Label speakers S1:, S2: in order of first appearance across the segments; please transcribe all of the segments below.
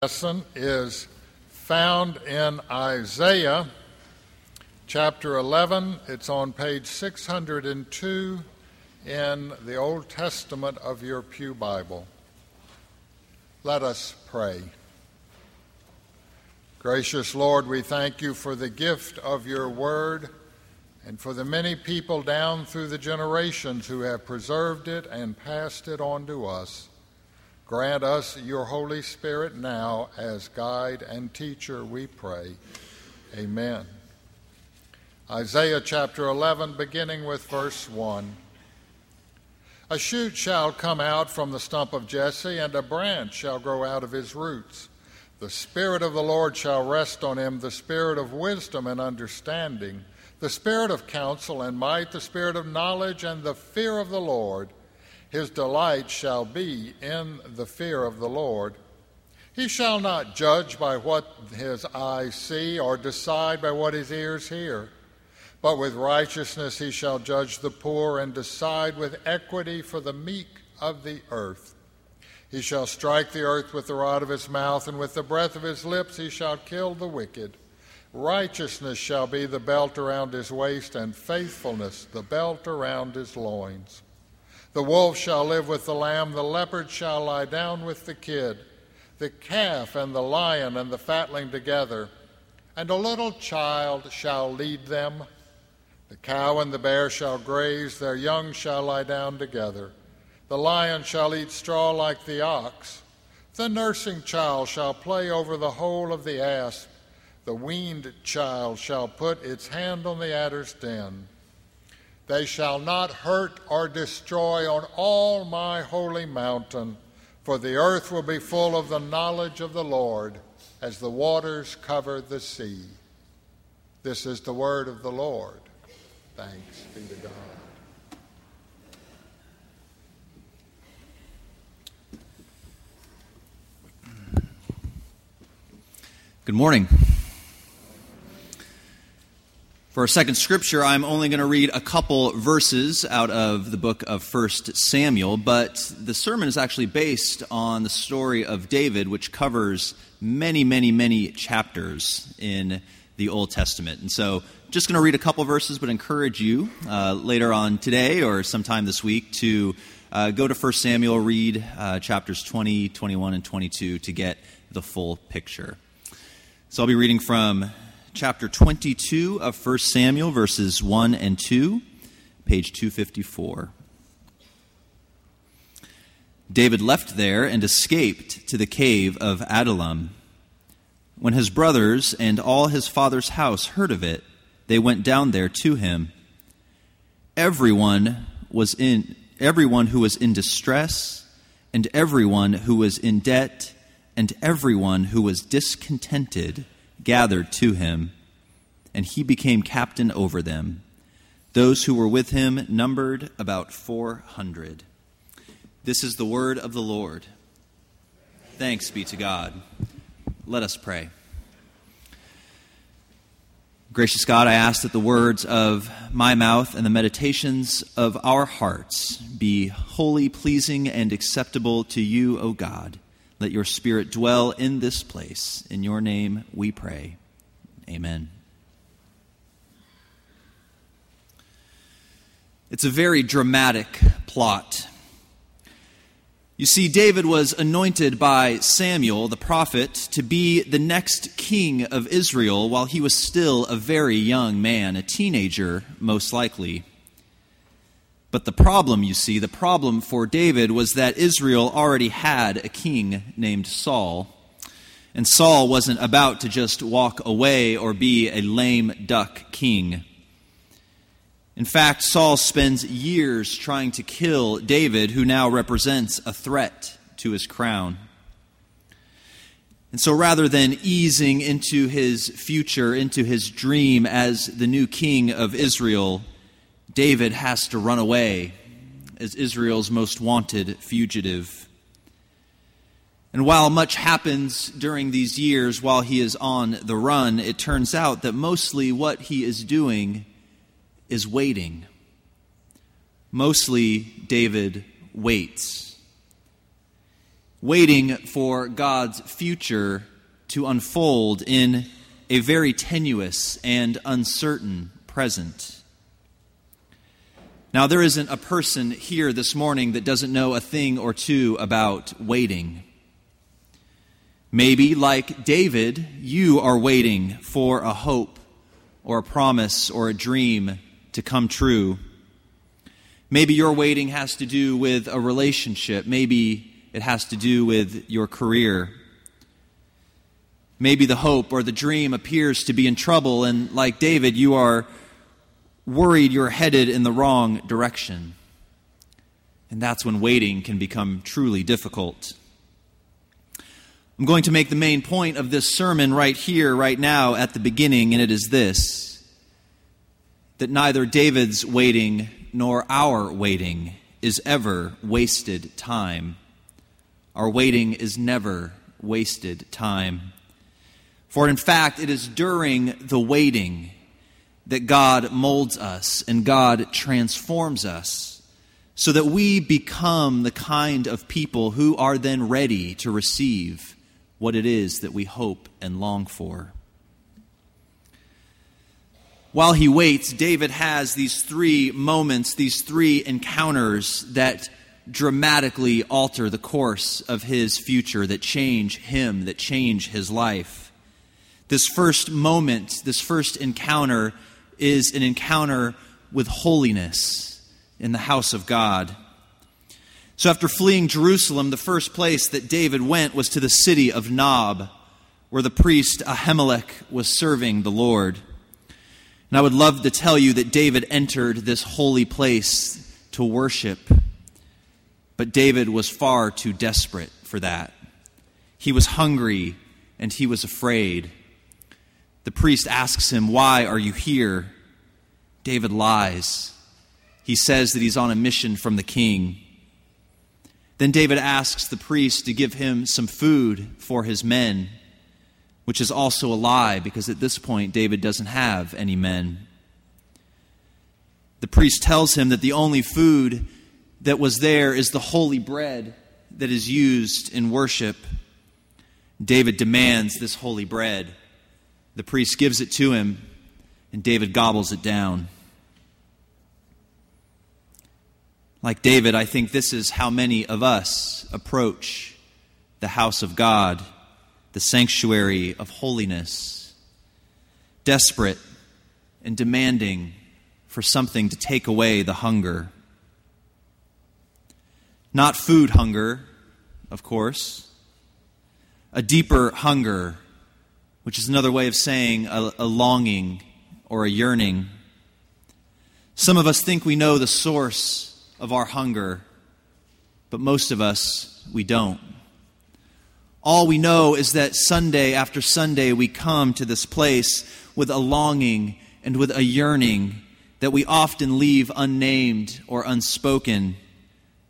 S1: lesson is found in Isaiah chapter 11. It's on page 602 in the Old Testament of your Pew Bible. Let us pray. Gracious Lord, we thank you for the gift of your word and for the many people down through the generations who have preserved it and passed it on to us. Grant us your Holy Spirit now as guide and teacher, we pray. Amen. Isaiah chapter 11, beginning with verse 1. A shoot shall come out from the stump of Jesse, and a branch shall grow out of his roots. The Spirit of the Lord shall rest on him, the Spirit of wisdom and understanding, the Spirit of counsel and might, the Spirit of knowledge and the fear of the Lord his delight shall be in the fear of the Lord. He shall not judge by what his eyes see, or decide by what his ears hear. But with righteousness he shall judge the poor, and decide with equity for the meek of the earth. He shall strike the earth with the rod of his mouth, and with the breath of his lips he shall kill the wicked. Righteousness shall be the belt around his waist, and faithfulness the belt around his loins. The wolf shall live with the lamb, the leopard shall lie down with the kid, the calf and the lion and the fatling together, and a little child shall lead them. The cow and the bear shall graze, their young shall lie down together. The lion shall eat straw like the ox. The nursing child shall play over the hole of the asp. The weaned child shall put its hand on the adder's den. They shall not hurt or destroy on all my holy mountain, for the earth will be full of the knowledge of the Lord as the waters cover the sea. This is the word of the Lord. Thanks be to God.
S2: Good morning. For our second scripture, I'm only going to read a couple verses out of the book of 1 Samuel, but the sermon is actually based on the story of David, which covers many, many, many chapters in the Old Testament. And so, just going to read a couple verses, but encourage you uh, later on today or sometime this week to uh, go to 1 Samuel, read uh, chapters 20, 21, and 22 to get the full picture. So, I'll be reading from chapter 22 of 1 Samuel, verses 1 and 2, page 254. David left there and escaped to the cave of Adullam. When his brothers and all his father's house heard of it, they went down there to him. Everyone was in everyone who was in distress, and everyone who was in debt, and everyone who was discontented gathered to him, and he became captain over them. Those who were with him numbered about 400. This is the word of the Lord. Thanks be to God. Let us pray. Gracious God, I ask that the words of my mouth and the meditations of our hearts be wholly pleasing and acceptable to you, O God. Let your Spirit dwell in this place. In your name we pray. Amen. It's a very dramatic plot. You see, David was anointed by Samuel, the prophet, to be the next king of Israel while he was still a very young man, a teenager, most likely. But the problem, you see, the problem for David was that Israel already had a king named Saul. And Saul wasn't about to just walk away or be a lame duck king. In fact, Saul spends years trying to kill David, who now represents a threat to his crown. And so rather than easing into his future, into his dream as the new king of Israel, David has to run away as Israel's most wanted fugitive. And while much happens during these years while he is on the run, it turns out that mostly what he is doing is waiting. Mostly, David waits. waiting for God's future to unfold in a very tenuous and uncertain present. Now, there isn't a person here this morning that doesn't know a thing or two about waiting. Maybe, like David, you are waiting for a hope or a promise or a dream to come true. Maybe your waiting has to do with a relationship. Maybe it has to do with your career. Maybe the hope or the dream appears to be in trouble, and like David, you are worried you're headed in the wrong direction. And that's when waiting can become truly difficult. I'm going to make the main point of this sermon right here, right now, at the beginning, and it is this that neither David's waiting nor our waiting is ever wasted time. Our waiting is never wasted time. For in fact, it is during the waiting that God molds us and God transforms us so that we become the kind of people who are then ready to receive what it is that we hope and long for. While he waits, David has these three moments, these three encounters that dramatically alter the course of his future, that change him, that change his life. This first moment, this first encounter, is an encounter with holiness in the house of God. So, after fleeing Jerusalem, the first place that David went was to the city of Nob, where the priest Ahimelech was serving the Lord. And I would love to tell you that David entered this holy place to worship, but David was far too desperate for that. He was hungry and he was afraid. The priest asks him, Why are you here? David lies. He says that he's on a mission from the king. Then David asks the priest to give him some food for his men, which is also a lie because at this point David doesn't have any men. The priest tells him that the only food that was there is the holy bread that is used in worship. David demands this holy bread. The priest gives it to him, and David gobbles it down. Like David, I think this is how many of us approach the house of God, the sanctuary of holiness, desperate and demanding for something to take away the hunger. Not food hunger, of course, a deeper hunger, which is another way of saying a, a longing or a yearning. Some of us think we know the source of our hunger, but most of us, we don't. All we know is that Sunday after Sunday we come to this place with a longing and with a yearning that we often leave unnamed or unspoken,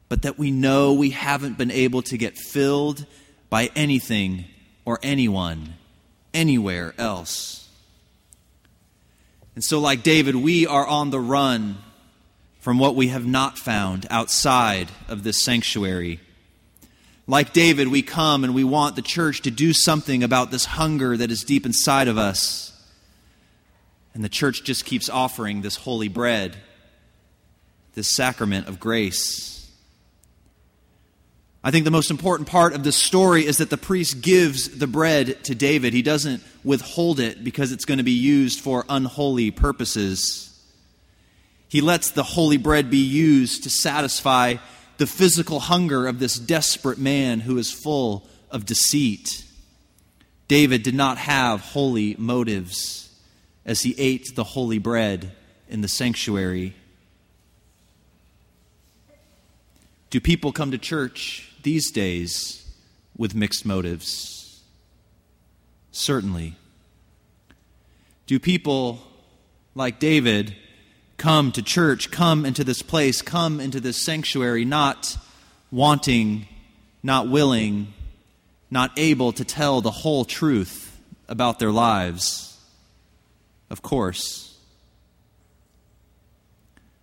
S2: but that we know we haven't been able to get filled by anything or anyone anywhere else. And so, like David, we are on the run from what we have not found outside of this sanctuary. Like David, we come and we want the church to do something about this hunger that is deep inside of us. And the church just keeps offering this holy bread, this sacrament of grace. I think the most important part of this story is that the priest gives the bread to David. He doesn't withhold it because it's going to be used for unholy purposes. He lets the holy bread be used to satisfy the physical hunger of this desperate man who is full of deceit. David did not have holy motives as he ate the holy bread in the sanctuary. Do people come to church these days with mixed motives? Certainly. Do people like David? come to church, come into this place, come into this sanctuary, not wanting, not willing, not able to tell the whole truth about their lives. Of course.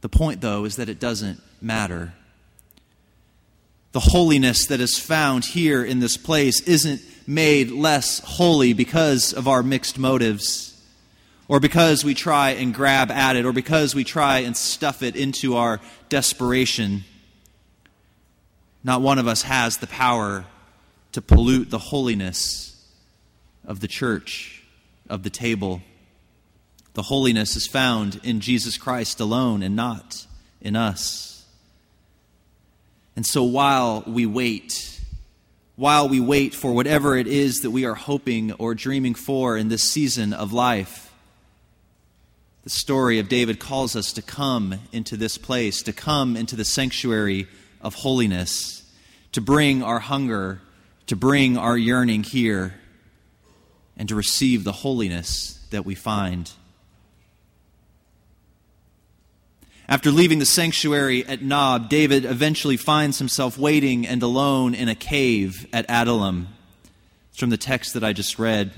S2: The point, though, is that it doesn't matter. The holiness that is found here in this place isn't made less holy because of our mixed motives, or because we try and grab at it, or because we try and stuff it into our desperation. Not one of us has the power to pollute the holiness of the church, of the table. The holiness is found in Jesus Christ alone and not in us. And so while we wait, while we wait for whatever it is that we are hoping or dreaming for in this season of life, the story of David calls us to come into this place, to come into the sanctuary of holiness, to bring our hunger, to bring our yearning here, and to receive the holiness that we find. After leaving the sanctuary at Nob, David eventually finds himself waiting and alone in a cave at Adullam. It's from the text that I just read.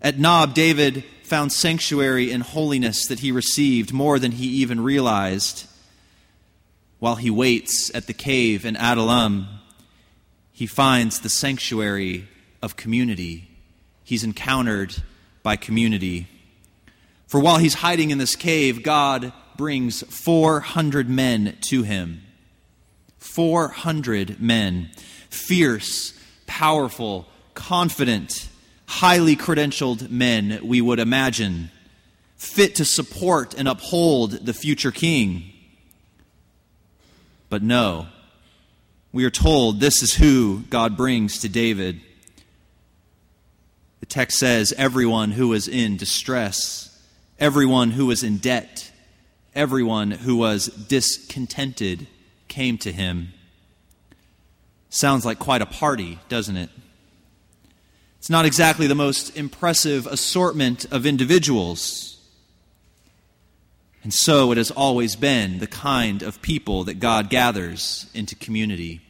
S2: At Nob, David found sanctuary and holiness that he received more than he even realized. While he waits at the cave in Adullam, he finds the sanctuary of community. He's encountered by community. For while he's hiding in this cave, God brings 400 men to him. 400 men. Fierce, powerful, confident, highly credentialed men, we would imagine, fit to support and uphold the future king. But no, we are told this is who God brings to David. The text says, everyone who was in distress, everyone who was in debt, everyone who was discontented came to him. Sounds like quite a party, doesn't it? It's not exactly the most impressive assortment of individuals. And so it has always been the kind of people that God gathers into community.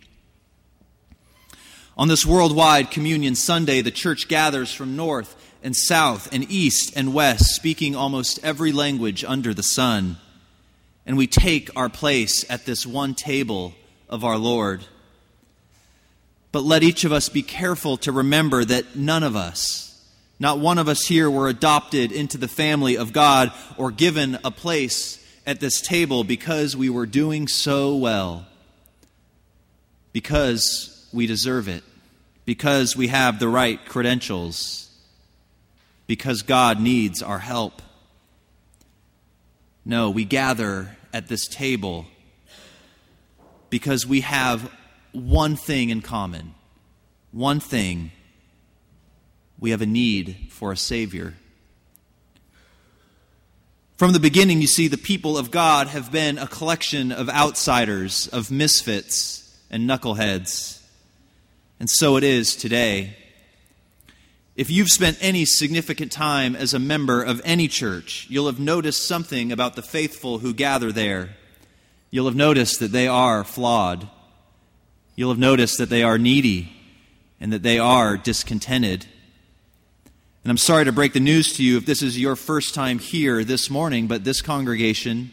S2: On this worldwide Communion Sunday, the church gathers from north and south and east and west, speaking almost every language under the sun and we take our place at this one table of our Lord. But let each of us be careful to remember that none of us, not one of us here, were adopted into the family of God or given a place at this table because we were doing so well, because we deserve it, because we have the right credentials, because God needs our help. No, we gather at this table because we have one thing in common. One thing. We have a need for a Savior. From the beginning, you see, the people of God have been a collection of outsiders, of misfits, and knuckleheads. And so it is today. If you've spent any significant time as a member of any church, you'll have noticed something about the faithful who gather there. You'll have noticed that they are flawed. You'll have noticed that they are needy and that they are discontented. And I'm sorry to break the news to you if this is your first time here this morning, but this congregation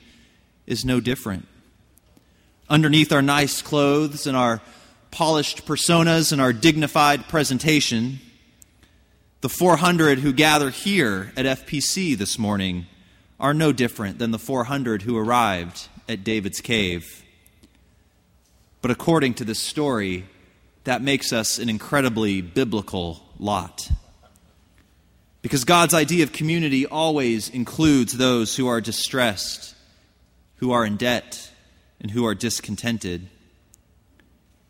S2: is no different. Underneath our nice clothes and our polished personas and our dignified presentation, the 400 who gather here at FPC this morning are no different than the 400 who arrived at David's cave. But according to this story, that makes us an incredibly biblical lot. Because God's idea of community always includes those who are distressed, who are in debt, and who are discontented.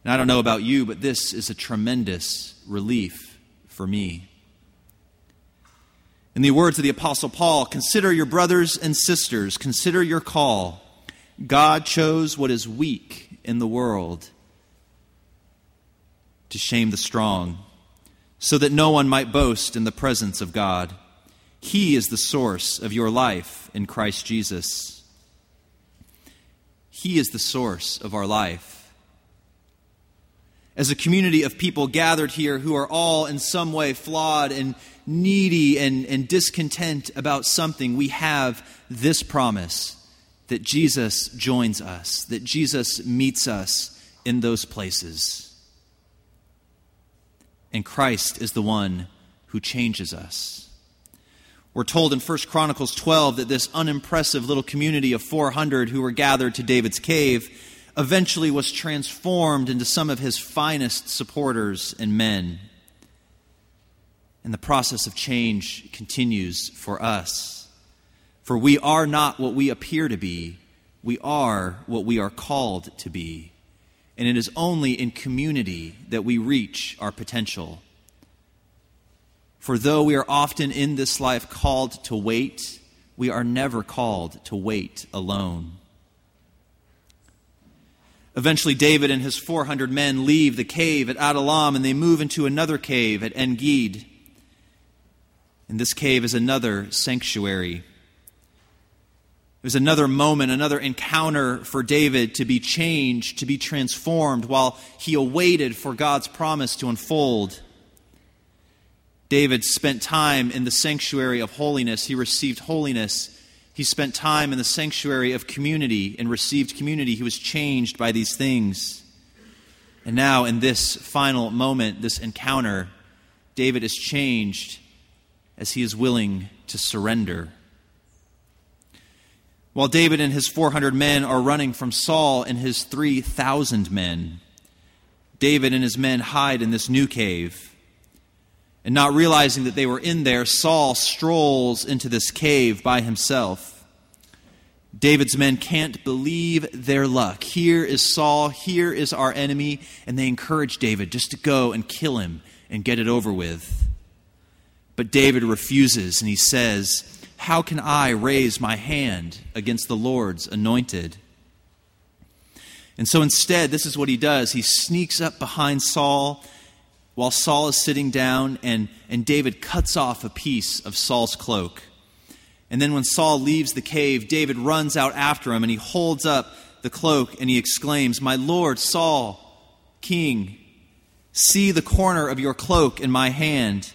S2: And I don't know about you, but this is a tremendous relief for me. In the words of the Apostle Paul, consider your brothers and sisters, consider your call. God chose what is weak in the world to shame the strong, so that no one might boast in the presence of God. He is the source of your life in Christ Jesus. He is the source of our life. As a community of people gathered here who are all in some way flawed and needy and, and discontent about something, we have this promise that Jesus joins us, that Jesus meets us in those places. And Christ is the one who changes us. We're told in 1 Chronicles 12 that this unimpressive little community of 400 who were gathered to David's cave eventually was transformed into some of his finest supporters and men. And the process of change continues for us. For we are not what we appear to be, we are what we are called to be. And it is only in community that we reach our potential. For though we are often in this life called to wait, we are never called to wait alone. Eventually, David and his 400 men leave the cave at Adullam and they move into another cave at En. And this cave is another sanctuary. It was another moment, another encounter for David to be changed, to be transformed, while he awaited for God's promise to unfold. David spent time in the sanctuary of holiness. He received holiness. He spent time in the sanctuary of community and received community. He was changed by these things. And now, in this final moment, this encounter, David is changed as he is willing to surrender. While David and his 400 men are running from Saul and his 3,000 men, David and his men hide in this new cave. And not realizing that they were in there, Saul strolls into this cave by himself. David's men can't believe their luck. Here is Saul, here is our enemy, and they encourage David just to go and kill him and get it over with. But David refuses, and he says, How can I raise my hand against the Lord's anointed? And so instead, this is what he does. He sneaks up behind Saul while Saul is sitting down, and, and David cuts off a piece of Saul's cloak. And then when Saul leaves the cave, David runs out after him and he holds up the cloak and he exclaims, My Lord Saul, King, see the corner of your cloak in my hand.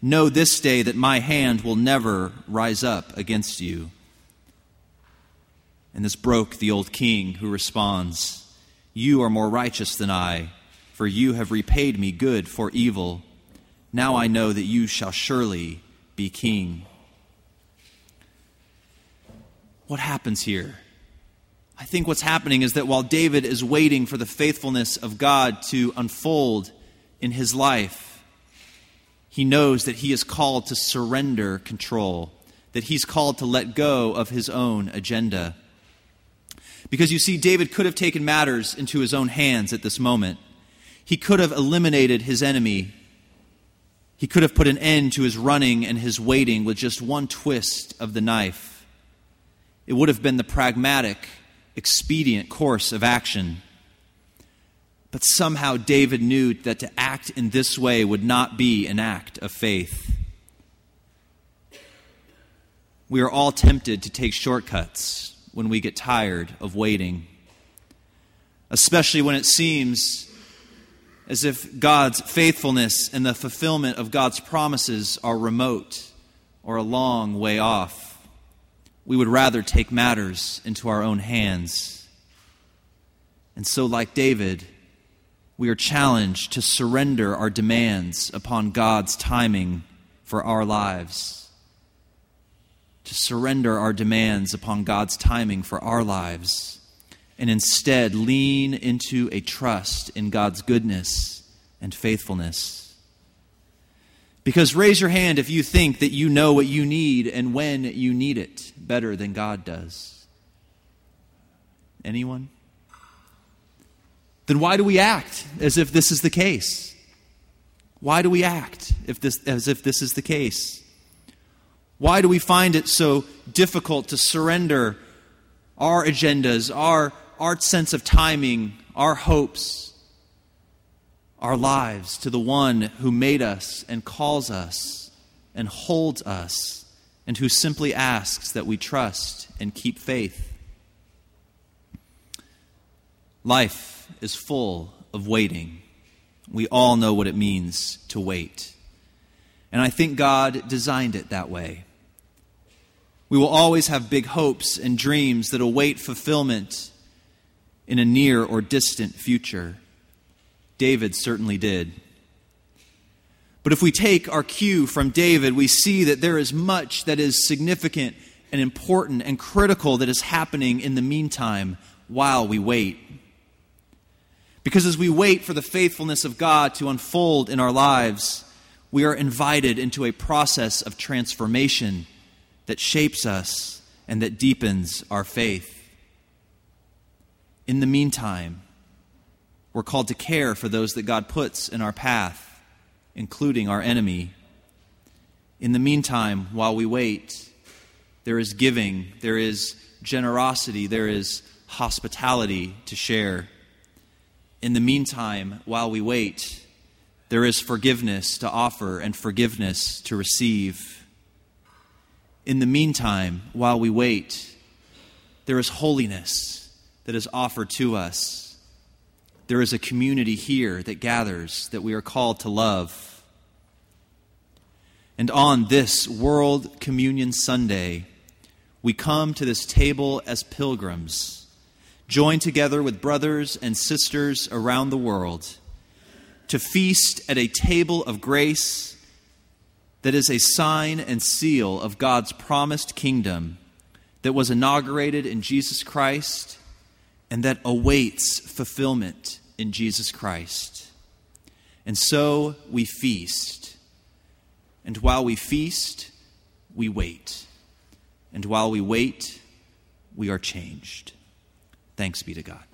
S2: Know this day that my hand will never rise up against you. And this broke the old king, who responds, You are more righteous than I for you have repaid me good for evil. Now I know that you shall surely be king. What happens here? I think what's happening is that while David is waiting for the faithfulness of God to unfold in his life, he knows that he is called to surrender control, that he's called to let go of his own agenda. Because you see, David could have taken matters into his own hands at this moment. He could have eliminated his enemy. He could have put an end to his running and his waiting with just one twist of the knife. It would have been the pragmatic, expedient course of action. But somehow David knew that to act in this way would not be an act of faith. We are all tempted to take shortcuts when we get tired of waiting, especially when it seems as if God's faithfulness and the fulfillment of God's promises are remote or a long way off. We would rather take matters into our own hands. And so, like David, we are challenged to surrender our demands upon God's timing for our lives. To surrender our demands upon God's timing for our lives and instead lean into a trust in God's goodness and faithfulness. Because raise your hand if you think that you know what you need and when you need it better than God does. Anyone? Then why do we act as if this is the case? Why do we act if this, as if this is the case? Why do we find it so difficult to surrender our agendas, our our sense of timing, our hopes, our lives to the one who made us and calls us and holds us and who simply asks that we trust and keep faith. Life is full of waiting. We all know what it means to wait. And I think God designed it that way. We will always have big hopes and dreams that await fulfillment in a near or distant future. David certainly did. But if we take our cue from David, we see that there is much that is significant and important and critical that is happening in the meantime while we wait. Because as we wait for the faithfulness of God to unfold in our lives, we are invited into a process of transformation that shapes us and that deepens our faith. In the meantime, we're called to care for those that God puts in our path, including our enemy. In the meantime, while we wait, there is giving, there is generosity, there is hospitality to share. In the meantime, while we wait, there is forgiveness to offer and forgiveness to receive. In the meantime, while we wait, there is holiness that is offered to us. There is a community here that gathers that we are called to love. And on this World Communion Sunday, we come to this table as pilgrims, joined together with brothers and sisters around the world to feast at a table of grace that is a sign and seal of God's promised kingdom that was inaugurated in Jesus Christ and that awaits fulfillment in Jesus Christ. And so we feast. And while we feast, we wait. And while we wait, we are changed. Thanks be to God.